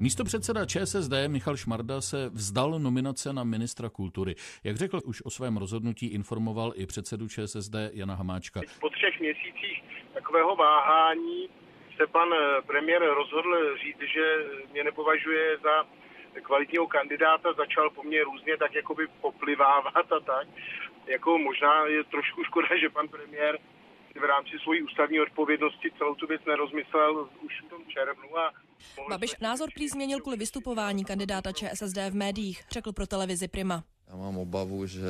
Místo předseda ČSSD Michal Šmarda se vzdal nominace na ministra kultury. Jak řekl, už o svém rozhodnutí informoval i předsedu ČSSD Jana Hamáčka. Po třech měsících takového váhání se pan premiér rozhodl říct, že mě nepovažuje za kvalitního kandidáta, začal po mně různě tak jakoby poplivávat a tak. Jako možná je trošku škoda, že pan premiér v rámci svojí ústavní odpovědnosti celou tu věc nerozmyslel už v tom červnu a Babiš názor prý změnil kvůli vystupování kandidáta ČSSD v médiích, řekl pro televizi Prima. Já mám obavu, že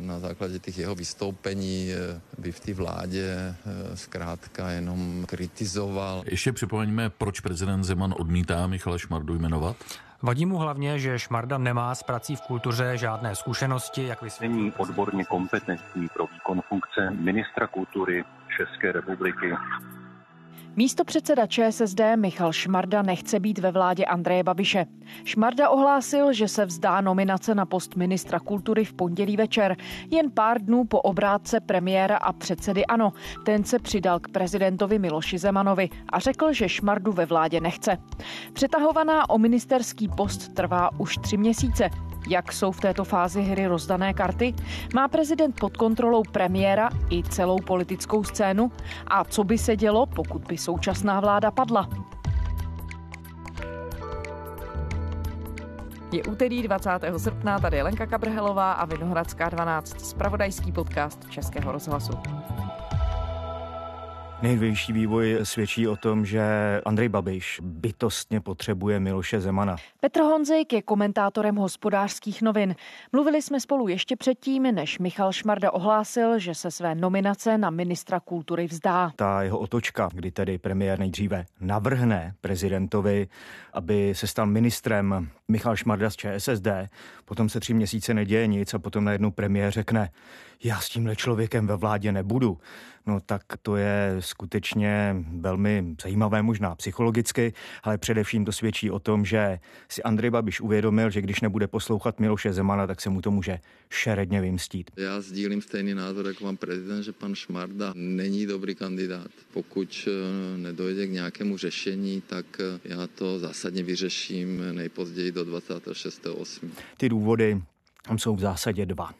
na základě těch jeho vystoupení eh, by v té vládě eh, zkrátka jenom kritizoval. Ještě připomeňme, proč prezident Zeman odmítá Michala Šmardu jmenovat? Vadí mu hlavně, že Šmarda nemá s prací v kultuře žádné zkušenosti, jak vysvětlí. Není odborně kompetentní pro výkon funkce ministra kultury České republiky. Místo předseda ČSSD Michal Šmarda nechce být ve vládě Andreje Babiše. Šmarda ohlásil, že se vzdá nominace na post ministra kultury v pondělí večer, jen pár dnů po obrátce premiéra a předsedy ANO. Ten se přidal k prezidentovi Miloši Zemanovi a řekl, že Šmardu ve vládě nechce. Přetahovaná o ministerský post trvá už tři měsíce. Jak jsou v této fázi hry rozdané karty? Má prezident pod kontrolou premiéra i celou politickou scénu? A co by se dělo, pokud by současná vláda padla? Je úterý 20. srpna, tady je Lenka Kabrhelová a Vinohradská 12, spravodajský podcast Českého rozhlasu. Největší vývoj svědčí o tom, že Andrej Babiš bytostně potřebuje Miloše Zemana. Petr Honzik je komentátorem hospodářských novin. Mluvili jsme spolu ještě předtím, než Michal Šmarda ohlásil, že se své nominace na ministra kultury vzdá. Ta jeho otočka, kdy tedy premiér nejdříve navrhne prezidentovi, aby se stal ministrem Michal Šmarda z ČSSD, potom se tři měsíce neděje nic a potom najednou premiér řekne, já s tímhle člověkem ve vládě nebudu, no tak to je skutečně velmi zajímavé, možná psychologicky, ale především to svědčí o tom, že si Andrej Babiš uvědomil, že když nebude poslouchat Miloše Zemana, tak se mu to může šeredně vymstít. Já sdílím stejný názor jako pan prezident, že pan Šmarda není dobrý kandidát. Pokud eh, nedojde k nějakému řešení, tak eh, já to zásadně vyřeším nejpozději do 26.8. Ty důvody tam jsou v zásadě dva.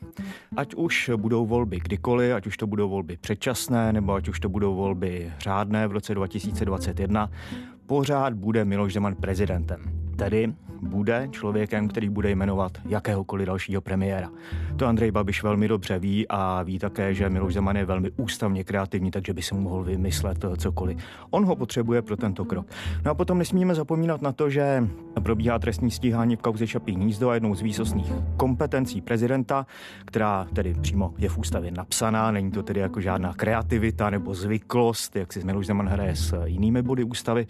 Ať už budou volby kdykoliv, ať už to budou volby předčasné, nebo ať už to budou volby řádné v roce 2021, pořád bude Miloš Zeman prezidentem. Tedy bude člověkem, který bude jmenovat jakéhokoliv dalšího premiéra. To Andrej Babiš velmi dobře ví a ví také, že Miloš Zeman je velmi ústavně kreativní, takže by mu mohl vymyslet cokoliv. On ho potřebuje pro tento krok. No a potom nesmíme zapomínat na to, že probíhá trestní stíhání v kauze Čapí hnízdo a jednou z výsostných kompetencí prezidenta, která tedy přímo je v ústavě napsaná, není to tedy jako žádná kreativita nebo zvyklost, jak si Miloš Zeman hraje s jinými body ústavy,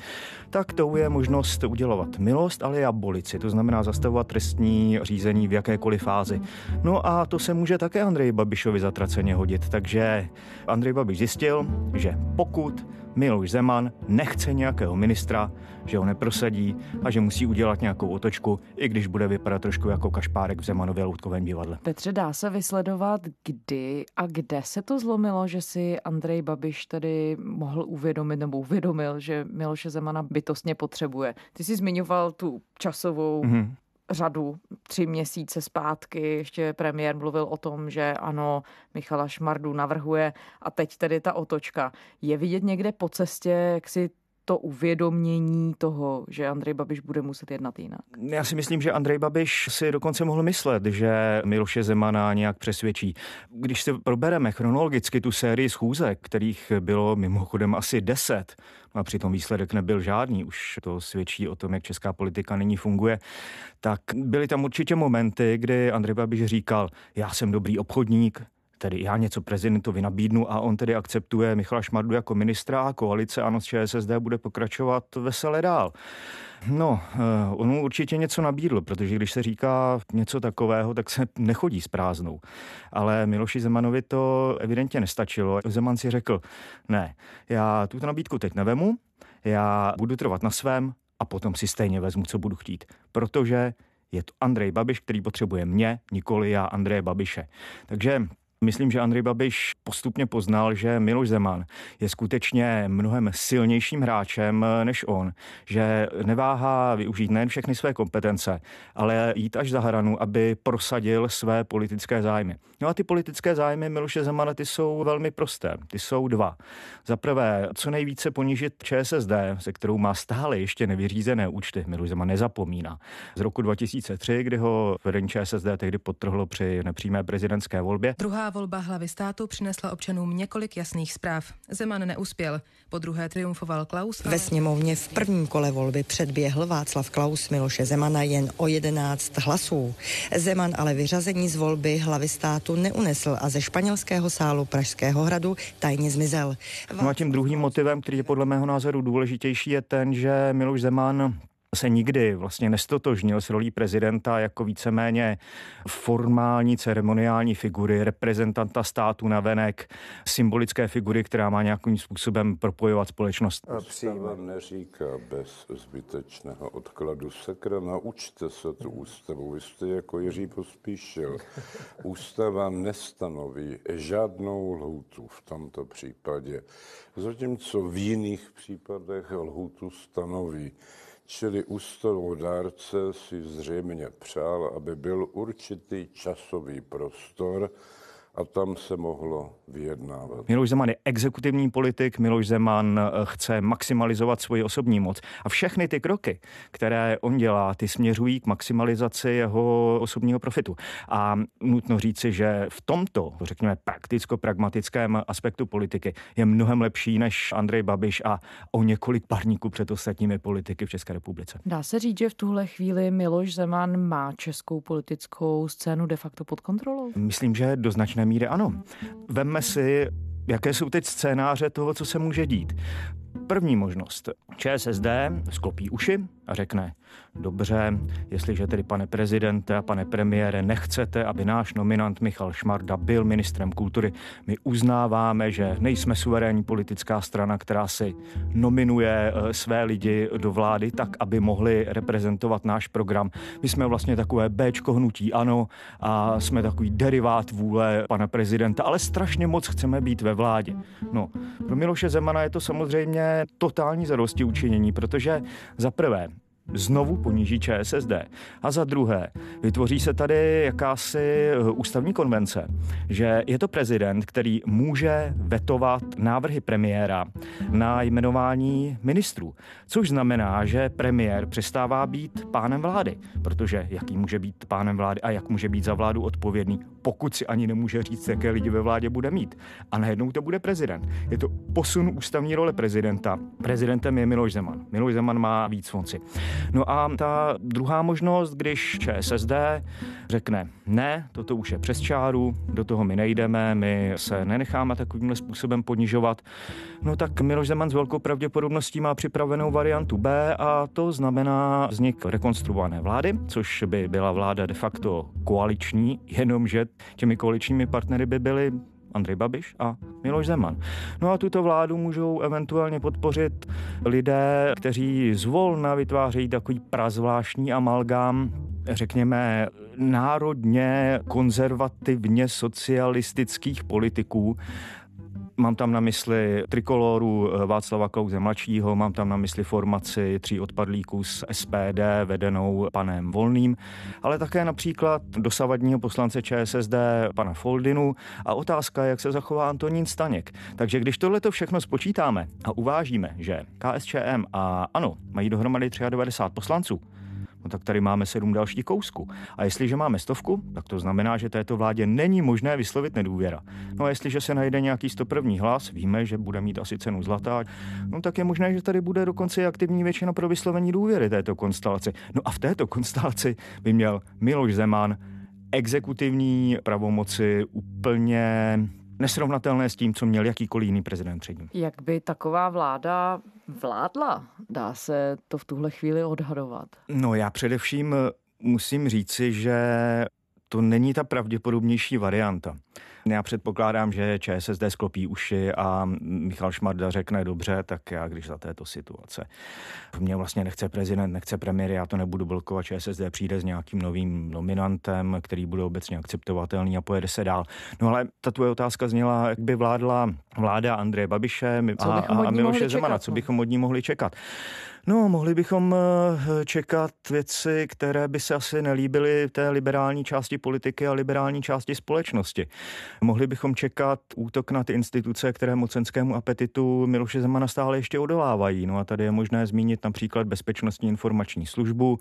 tak to je možnost udělovat milost ale i abolici, to znamená zastavovat trestní řízení v jakékoliv fázi. No a to se může také Andrej Babišovi zatraceně hodit, takže Andrej Babiš zjistil, že pokud Miloš Zeman nechce nějakého ministra, že ho neprosadí a že musí udělat nějakou otočku, i když bude vypadat trošku jako kašpárek v Zemanově loutkovém divadle. Petře, dá se vysledovat, kdy a kde se to zlomilo, že si Andrej Babiš tady mohl uvědomit nebo uvědomil, že Miloše Zemana bytostně potřebuje. Ty jsi zmiňoval tu časovou mm-hmm řadu tři měsíce zpátky ještě premiér mluvil o tom, že ano, Michala Šmardu navrhuje a teď tedy ta otočka. Je vidět někde po cestě, jak si to uvědomění toho, že Andrej Babiš bude muset jednat jinak? Já si myslím, že Andrej Babiš si dokonce mohl myslet, že Miloše Zemana nějak přesvědčí. Když se probereme chronologicky tu sérii schůzek, kterých bylo mimochodem asi deset, a přitom výsledek nebyl žádný, už to svědčí o tom, jak česká politika nyní funguje, tak byly tam určitě momenty, kdy Andrej Babiš říkal, já jsem dobrý obchodník, tedy já něco prezidentovi nabídnu a on tedy akceptuje Michala Šmardu jako ministra a koalice ANO z ČSSD bude pokračovat veselé dál. No, eh, on mu určitě něco nabídl, protože když se říká něco takového, tak se nechodí s prázdnou. Ale Miloši Zemanovi to evidentně nestačilo. Zeman si řekl, ne, já tuto nabídku teď nevemu, já budu trvat na svém a potom si stejně vezmu, co budu chtít. Protože je to Andrej Babiš, který potřebuje mě, nikoli já Andreje Babiše. Takže Myslím, že Andrej Babiš postupně poznal, že Miloš Zeman je skutečně mnohem silnějším hráčem než on, že neváhá využít nejen všechny své kompetence, ale jít až za hranu, aby prosadil své politické zájmy. No a ty politické zájmy Miloše Zemana ty jsou velmi prosté. Ty jsou dva. Za prvé, co nejvíce ponížit ČSSD, se kterou má stále ještě nevyřízené účty. Miloš Zeman nezapomíná. Z roku 2003, kdy ho vedení ČSSD tehdy podtrhlo při nepřímé prezidentské volbě. Druhá volba hlavy státu přinesla občanům několik jasných zpráv. Zeman neuspěl. Po druhé triumfoval Klaus. Ale... Ve sněmovně v prvním kole volby předběhl Václav Klaus Miloše Zemana jen o 11 hlasů. Zeman ale vyřazení z volby hlavy státu neunesl a ze španělského sálu Pražského hradu tajně zmizel. No a tím druhým motivem, který je podle mého názoru důležitější, je ten, že Miloš Zeman se nikdy vlastně nestotožnil s rolí prezidenta jako víceméně formální ceremoniální figury, reprezentanta státu na venek, symbolické figury, která má nějakým způsobem propojovat společnost. A Ústava neříká bez zbytečného odkladu sekra, naučte se tu ústavu. Vy jste jako Jiří Pospíšil. Ústava nestanoví žádnou lhůtu v tomto případě, zatímco v jiných případech lhůtu stanoví. Čili ústavodárce si zřejmě přál, aby byl určitý časový prostor, a tam se mohlo vyjednávat. Miloš Zeman je exekutivní politik, Miloš Zeman eh, chce maximalizovat svoji osobní moc a všechny ty kroky, které on dělá, ty směřují k maximalizaci jeho osobního profitu. A nutno říci, že v tomto, řekněme, prakticko-pragmatickém aspektu politiky je mnohem lepší než Andrej Babiš a o několik parníků před ostatními politiky v České republice. Dá se říct, že v tuhle chvíli Miloš Zeman má českou politickou scénu de facto pod kontrolou? Myslím, že do značné míry ano. Vemme si, jaké jsou teď scénáře toho, co se může dít. První možnost. ČSSD sklopí uši a řekne, dobře, jestliže tedy pane prezidente a pane premiére nechcete, aby náš nominant Michal Šmarda byl ministrem kultury, my uznáváme, že nejsme suverénní politická strana, která si nominuje eh, své lidi do vlády tak, aby mohli reprezentovat náš program. My jsme vlastně takové Bčko hnutí ano a jsme takový derivát vůle pana prezidenta, ale strašně moc chceme být ve vládě. No, pro Miloše Zemana je to samozřejmě totální zadosti učinění, protože za prvé znovu poníží ČSSD. A za druhé, vytvoří se tady jakási eh, ústavní konvence, že je to prezident, který může vetovat návrhy premiéra na jmenování ministrů, což znamená, že premiér přestává být pánem vlády, protože jaký může být pánem vlády a jak může být za vládu odpovědný, pokud si ani nemůže říct, jaké lidi ve vládě bude mít. A najednou to bude prezident. Je to posun ústavní role prezidenta. Prezidentem je Miloš Zeman. Miloš Zeman má víc fonci. No a ta druhá možnost, když ČSSD řekne ne, toto už je přes čáru, do toho my nejdeme, my se nenecháme takovýmhle způsobem ponižovat, no tak Miloš Zeman s velkou pravděpodobností má připravenou variantu B a to znamená vznik rekonstruované vlády, což by byla vláda de facto koaliční, jenomže těmi koaličními partnery by byly Andrej Babiš a Miloš Zeman. No a tuto vládu můžou eventuálně podpořit lidé, kteří zvolna vytvářejí takový prazvláštní amalgám řekněme, národně konzervativně socialistických politiků, Mám tam na mysli trikoloru eh, Václava Klauze mladšího, mám tam na mysli formaci tří odpadlíků z SPD vedenou panem Volným, ale také například dosavadního poslance ČSSD pana Foldinu a otázka, jak se zachová Antonín Staněk. Takže když tohle to všechno spočítáme a uvážíme, že KSČM a ANO mají dohromady 93 poslanců, no tak tady máme sedm dalších kousků. A jestliže máme stovku, tak to znamená, že této vládě není možné vyslovit nedůvěra. No a jestliže se najde nějaký 101. hlas, víme, že bude mít asi cenu zlata, no tak je možné, že tady bude dokonce aktivní většina pro vyslovení důvěry této konstelaci. No a v této konstelaci by měl Miloš Zeman exekutivní pravomoci úplně nesrovnatelné s tím, co měl jakýkoliv jiný prezident před ním. Jak by taková vláda vládla? Dá se to v tuhle chvíli odhadovat? No já především musím říci, že to není ta pravděpodobnější varianta. Já předpokládám, že ČSSD sklopí uši a Michal Šmarda řekne dobře, tak já když za této situace mě vlastně nechce prezident, nechce premiér, já to nebudu blokovat, ČSSD přijde s nějakým novým nominantem, který bude obecně akceptovatelný a pojede se dál. No ale ta tvoje otázka zněla, jak by vládla vláda Andreje Babiše a, a Miloše Zemana, co bychom od ní mohli čekat. No, mohli bychom eh, čekat věci, které by se asi nelíbily té liberální části politiky a liberální části společnosti. Mohli bychom čekat útok na ty instituce, které mocenskému apetitu Miloše Zemana stále ještě odolávají. No a tady je možné zmínit například Bezpečnostní informační službu,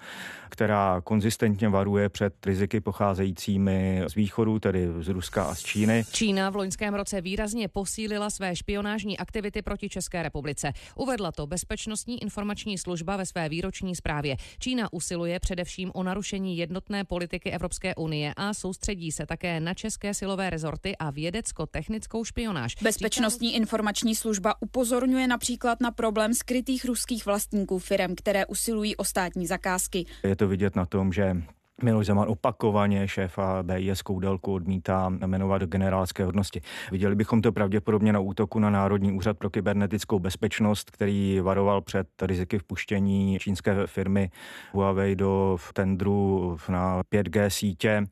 která konzistentně varuje před riziky pocházejícími z východu, tedy z Ruska a z Číny. Čína v loňském roce výrazně posílila své špionážní aktivity proti České republice. Uvedla to Bezpečnostní informační informační služba ve své výroční zprávě. Čína usiluje především o narušení jednotné politiky Evropské unie a soustředí se také na české silové rezorty a vědecko-technickou špionáž. Bezpečnostní informační služba upozorňuje například na problém skrytých ruských vlastníků firm, které usilují o státní zakázky. Je to vidět na tom, že Miloš Zeman opakovaně šéfa BIS Koudelku odmítá jmenovat do generálské hodnosti. Viděli bychom to pravděpodobně na útoku na Národní úřad pro kybernetickou bezpečnost, který varoval před riziky vpuštění čínské firmy Huawei do tendru na 5G sítě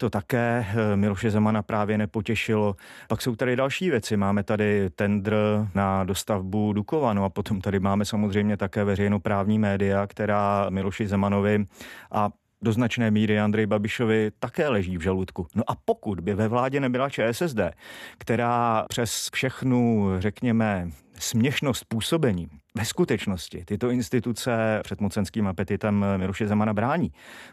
to také eh, Miloše Zemana právě nepotěšilo. Pak jsou tady další věci. Máme tady tendr na dostavbu Dukovanu a potom tady máme samozřejmě také veřejnoprávní média, která Miloši Zemanovi a do značné míry Andrej Babišovi také leží v žaludku. No a pokud by ve vládě nebyla ČSSD, která přes všechnu, řekněme, směšnost působení ve skutečnosti tyto instituce před mocenským apetitem Miroše Zemana brání,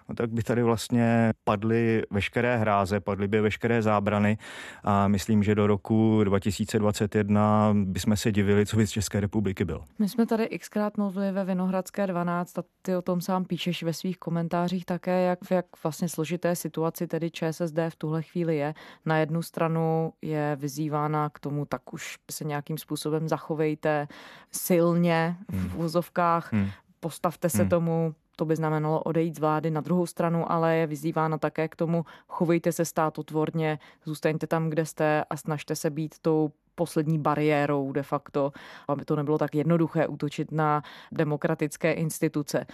no tak by tady vlastně padly veškeré hráze, padly by veškeré zábrany a myslím, že do roku 2021 bychom se divili, co by z České republiky byl. My jsme tady xkrát mluvili ve Vinohradské 12 a ty o tom sám píšeš ve svých komentářích také, jak v jak vlastně složité situaci tedy ČSSD v tuhle chvíli je. Na jednu stranu je vyzývána k tomu, tak už se nějakým způsobem zachovejte silně silně v úzovkách, hmm. hmm. postavte se hmm. tomu, to by znamenalo odejít z vlády na druhou stranu, ale je vyzývána také k tomu, chovejte se státotvorně, zůstaňte tam, kde jste a snažte se být tou poslední bariérou de facto, aby to nebylo tak jednoduché útočit na demokratické instituce.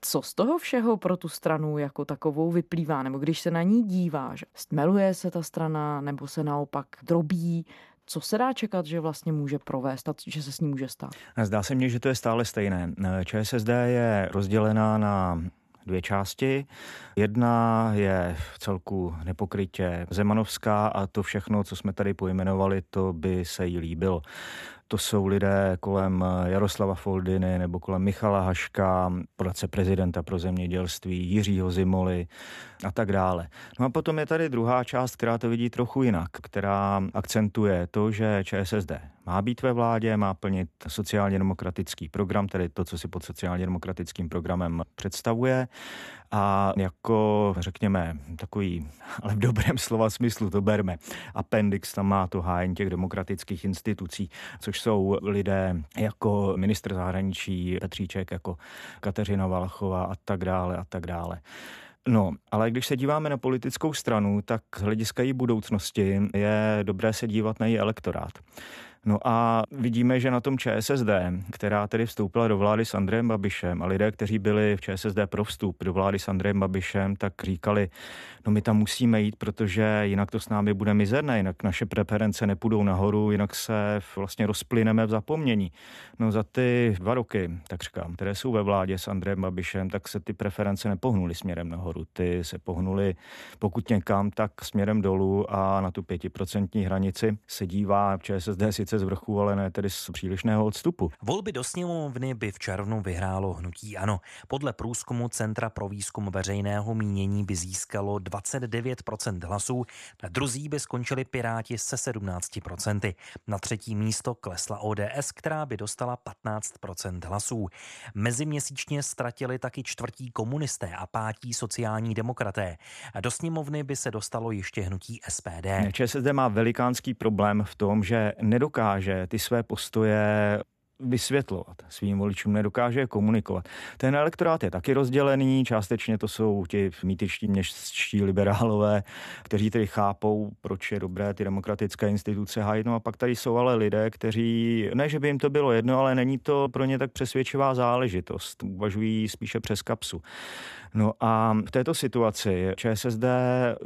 Co z toho všeho pro tu stranu jako takovou vyplývá? Nebo když se na ní díváš, stmeluje se ta strana, nebo se naopak drobí, co se dá čekat, že vlastně může provést a že se s ní může stát? Zdá se mně, že to je stále stejné. ČSSD je rozdělená na dvě části. Jedna je v celku nepokrytě zemanovská a to všechno, co jsme tady pojmenovali, to by se jí líbilo. To jsou lidé kolem Jaroslava Foldiny nebo kolem Michala Haška, poradce prezidenta pro zemědělství, Jiřího Zimoly a tak dále. No a potom je tady druhá část, která to vidí trochu jinak, která akcentuje to, že ČSSD má být ve vládě, má plnit sociálně demokratický program, tedy to, co si pod sociálně demokratickým programem představuje a jako, řekněme, takový, ale v dobrém slova smyslu to berme, appendix tam má to hájení těch demokratických institucí, což jsou lidé jako ministr zahraničí Petříček, jako Kateřina Valachová a tak dále a tak dále. No, ale když se díváme na politickou stranu, tak z hlediska její budoucnosti je dobré se dívat na její elektorát. No a vidíme, že na tom ČSSD, která tedy vstoupila do vlády s Andrejem Babišem a lidé, kteří byli v ČSSD pro vstup do vlády s Andrejem Babišem, tak říkali, no my tam musíme jít, protože jinak to s námi bude mizerné, jinak naše preference nepůjdou nahoru, jinak se vlastně rozplyneme v zapomnění. No za ty dva roky, tak říkám, které jsou ve vládě s Andrejem Babišem, tak se ty preference nepohnuly směrem nahoru. Ty se pohnuly pokud někam, tak směrem dolů a na tu pětiprocentní hranici se dívá ČSSD sice sice z vrchu, ale ne tedy z přílišného odstupu. Volby do sněmovny by v červnu vyhrálo hnutí ANO. Podle průzkumu Centra pro výzkum veřejného mínění by získalo 29% hlasů, na druzí by skončili Piráti se 17%. Na třetí místo klesla ODS, která by dostala 15% hlasů. Meziměsíčně ztratili taky čtvrtí komunisté a pátí sociální demokraté. Do sněmovny by se dostalo ještě hnutí SPD. ČSSD má velikánský problém v tom, že nedokáže dokáže ty své postoje vysvětlovat svým voličům, nedokáže komunikovat. Ten elektorát je taky rozdělený, částečně to jsou ti mýtičtí městští liberálové, kteří tedy chápou, proč je dobré ty demokratické instituce hájit. No a pak tady jsou ale lidé, kteří, ne, že by jim to bylo jedno, ale není to pro ně tak přesvědčivá záležitost. Uvažují spíše přes kapsu. No a v této situaci ČSSD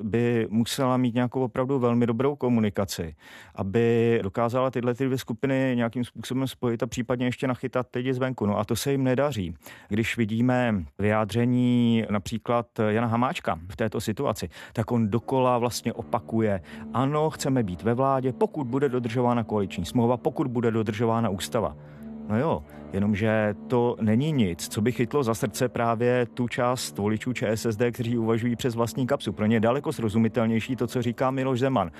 by musela mít nějakou opravdu velmi dobrou komunikaci, aby dokázala tyhle ty dvě skupiny nějakým způsobem spojit a případně ještě nachytat lidi zvenku. No a to se jim nedaří. Když vidíme vyjádření například Jana Hamáčka v této situaci, tak on dokola vlastně opakuje, ano, chceme být ve vládě, pokud bude dodržována koaliční smlouva, pokud bude dodržována ústava. No jo, jenomže to není nic, co by chytlo za srdce právě tu část voličů ČSSD, kteří uvažují přes vlastní kapsu. Pro ně je daleko srozumitelnější to, co říká Miloš Zeman.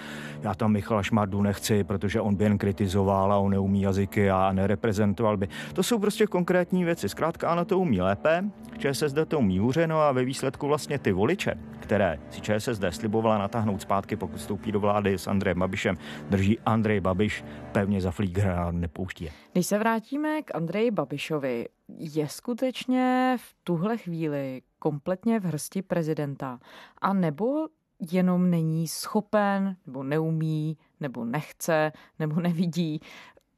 Já tam Michala Šmardu nechci, protože on by jen kritizoval a on neumí jazyky a nereprezentoval by. To jsou prostě konkrétní věci. Zkrátka ano, to umí lépe, ČSSD to umí hůře, no a ve výsledku vlastně ty voliče, které si ČSSD slibovala natáhnout zpátky, pokud vstoupí do vlády s Andrejem Babišem, drží Andrej Babiš pevně za flígr a nepouští je. Když se vrátíme k Andreji Babišovi, je skutečně v tuhle chvíli kompletně v hrsti prezidenta? A nebo jenom není schopen, nebo neumí, nebo nechce, nebo nevidí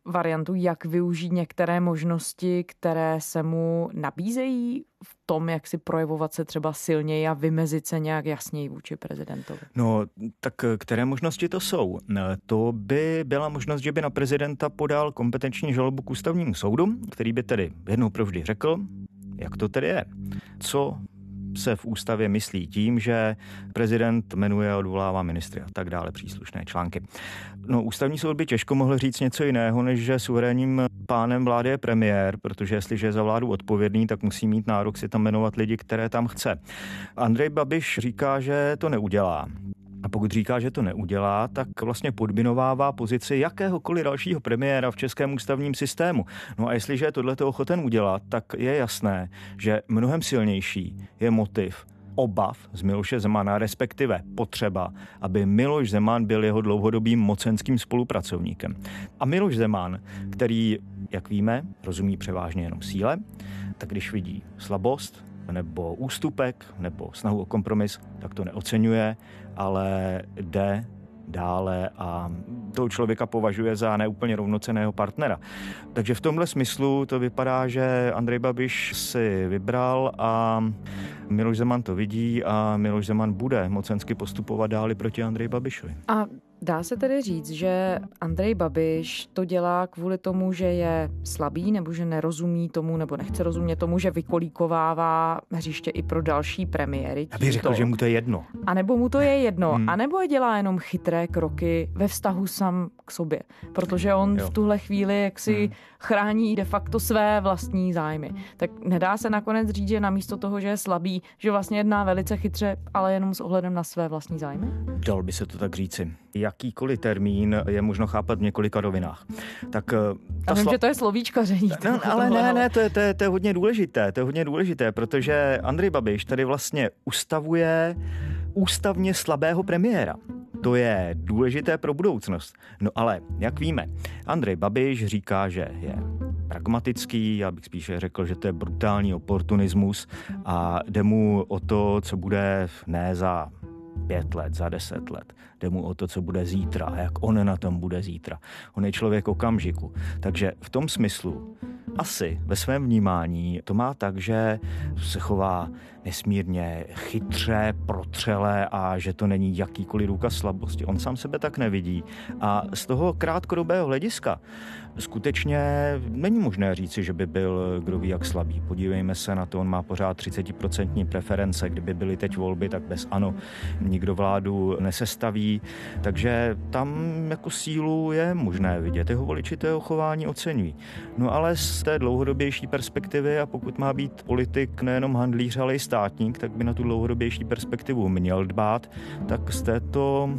variantu, jak využít některé možnosti, které se mu nabízejí v tom, jak si projevovat se třeba silněji a vymezit se nějak jasněji vůči prezidentovi? No, tak které možnosti to jsou? To by byla možnost, že by na prezidenta podal kompetenční žalobu k ústavnímu soudu, který by tedy jednou provždy řekl, jak to tedy je. Co se v ústavě myslí tím, že prezident jmenuje a odvolává ministry a tak dále příslušné články. No, ústavní soud by těžko mohl říct něco jiného, než že suverénním pánem vlády je premiér, protože jestliže je za vládu odpovědný, tak musí mít nárok si tam jmenovat lidi, které tam chce. Andrej Babiš říká, že to neudělá. A pokud říká, že to neudělá, tak vlastně podminovává pozici jakéhokoliv dalšího premiéra v českém ústavním systému. No a jestliže je tohleto ochoten udělat, tak je jasné, že mnohem silnější je motiv obav z Miloše Zemana, respektive potřeba, aby Miloš Zeman byl jeho dlouhodobým mocenským spolupracovníkem. A Miloš Zeman, který, jak víme, rozumí převážně jenom síle, tak když vidí slabost, nebo ústupek, nebo snahu o kompromis, tak to neocenuje, ale jde dále a toho člověka považuje za neúplně rovnoceného partnera. Takže v tomhle smyslu to vypadá, že Andrej Babiš si vybral a Miloš Zeman to vidí a Miloš Zeman bude mocensky postupovat dále proti Andrej Babišovi. A Dá se tedy říct, že Andrej Babiš to dělá kvůli tomu, že je slabý nebo že nerozumí tomu nebo nechce rozumět tomu, že vykolíkovává hřiště i pro další premiéry. Bych řekl, že mu to je jedno. A nebo mu to je jedno. Hmm. A nebo dělá jenom chytré kroky ve vztahu sam k sobě. Protože on jo. v tuhle chvíli jaksi hmm. chrání de facto své vlastní zájmy. Tak nedá se nakonec říct, že namísto toho, že je slabý, že vlastně jedná velice chytře, ale jenom s ohledem na své vlastní zájmy? Dal by se to tak říci jakýkoliv termín je možno chápat v několika rovinách. Tak eh, ta vím, sla... že to je slovíčkaření. No, ale ne, ne, to je, to, je, to je hodně důležité, to je hodně důležité, protože Andrej Babiš tady vlastně ustavuje ústavně slabého premiéra. To je důležité pro budoucnost. No ale, jak víme, Andrej Babiš říká, že je pragmatický, já bych spíše řekl, že to je brutální oportunismus a jde mu o to, co bude ne za pět let, za deset let. Jde mu o to, co bude zítra jak on na tom bude zítra. On je člověk okamžiku. Takže v tom smyslu asi ve svém vnímání to má tak, že se chová nesmírně chytře, protřelé a že to není jakýkoliv důkaz slabosti. On sám sebe tak nevidí. A z toho krátkodobého hlediska skutečně není možné říci, že by byl kdo ví jak slabý. Podívejme se na to, on má pořád 30% preference. Kdyby byly teď volby, tak bez ano nikdo vládu nesestaví. Takže tam jako sílu je možné vidět. Jeho voliči to jeho chování oceňují. No ale z té dlouhodobější perspektivy a pokud má být politik nejenom handlíř, ale i státník, tak by na tu dlouhodobější perspektivu měl dbát, tak z této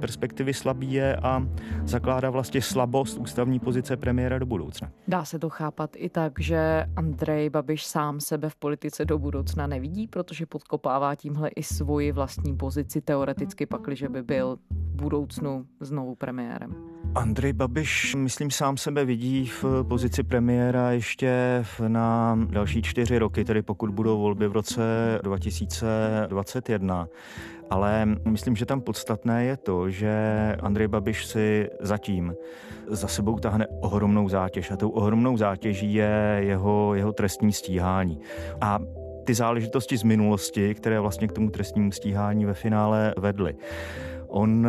perspektivy slabý je a zakládá vlastně slabost ústavní pozice premiéra do budoucna. Dá se to chápat i tak, že Andrej Babiš sám sebe v politice do budoucna nevidí, protože podkopává tímhle i svoji vlastní pozici teoreticky pakli, že by byl v budoucnu znovu premiérem. Andrej Babiš, myslím, sám sebe vidí v pozici premiéra ještě na další čtyři roky, tedy pokud budou volby v roce 2021. Ale myslím, že tam podstatné je to, že Andrej Babiš si zatím za sebou tahne ohromnou zátěž a tou ohromnou zátěží je jeho, jeho trestní stíhání. A ty záležitosti z minulosti, které vlastně k tomu trestnímu stíhání ve finále vedly. On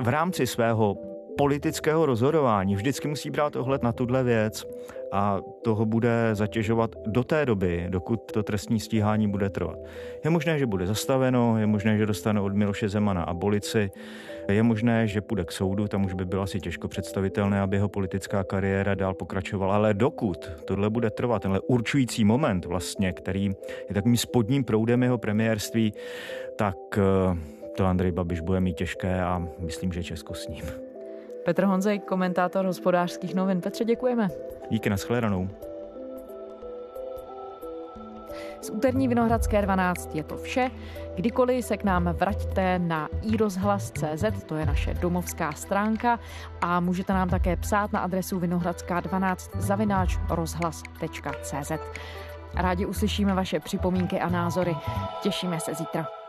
v rámci svého politického rozhodování vždycky musí brát ohled na tuhle věc a toho bude zatěžovat do té doby, dokud to trestní stíhání bude trvat. Je možné, že bude zastaveno, je možné, že dostane od Miloše Zemana abolici, je možné, že půjde k soudu, tam už by bylo asi těžko představitelné, aby jeho politická kariéra dál pokračovala, ale dokud tohle bude trvat, tenhle určující moment vlastně, který je takovým spodním proudem jeho premiérství, tak eh, to Andrej Babiš bude mít těžké a myslím, že Česko s ním. Petr Honzej, komentátor hospodářských novin. Petře, děkujeme. Díky, nashledanou. Z úterní Vinohradské 12 je to vše. Kdykoliv se k nám vraťte na iRozhlas.cz, to je naše domovská stránka a můžete nám také psát na adresu vinohradská12 zavináč rozhlas.cz. Rádi uslyšíme vaše připomínky a názory. Těšíme se zítra.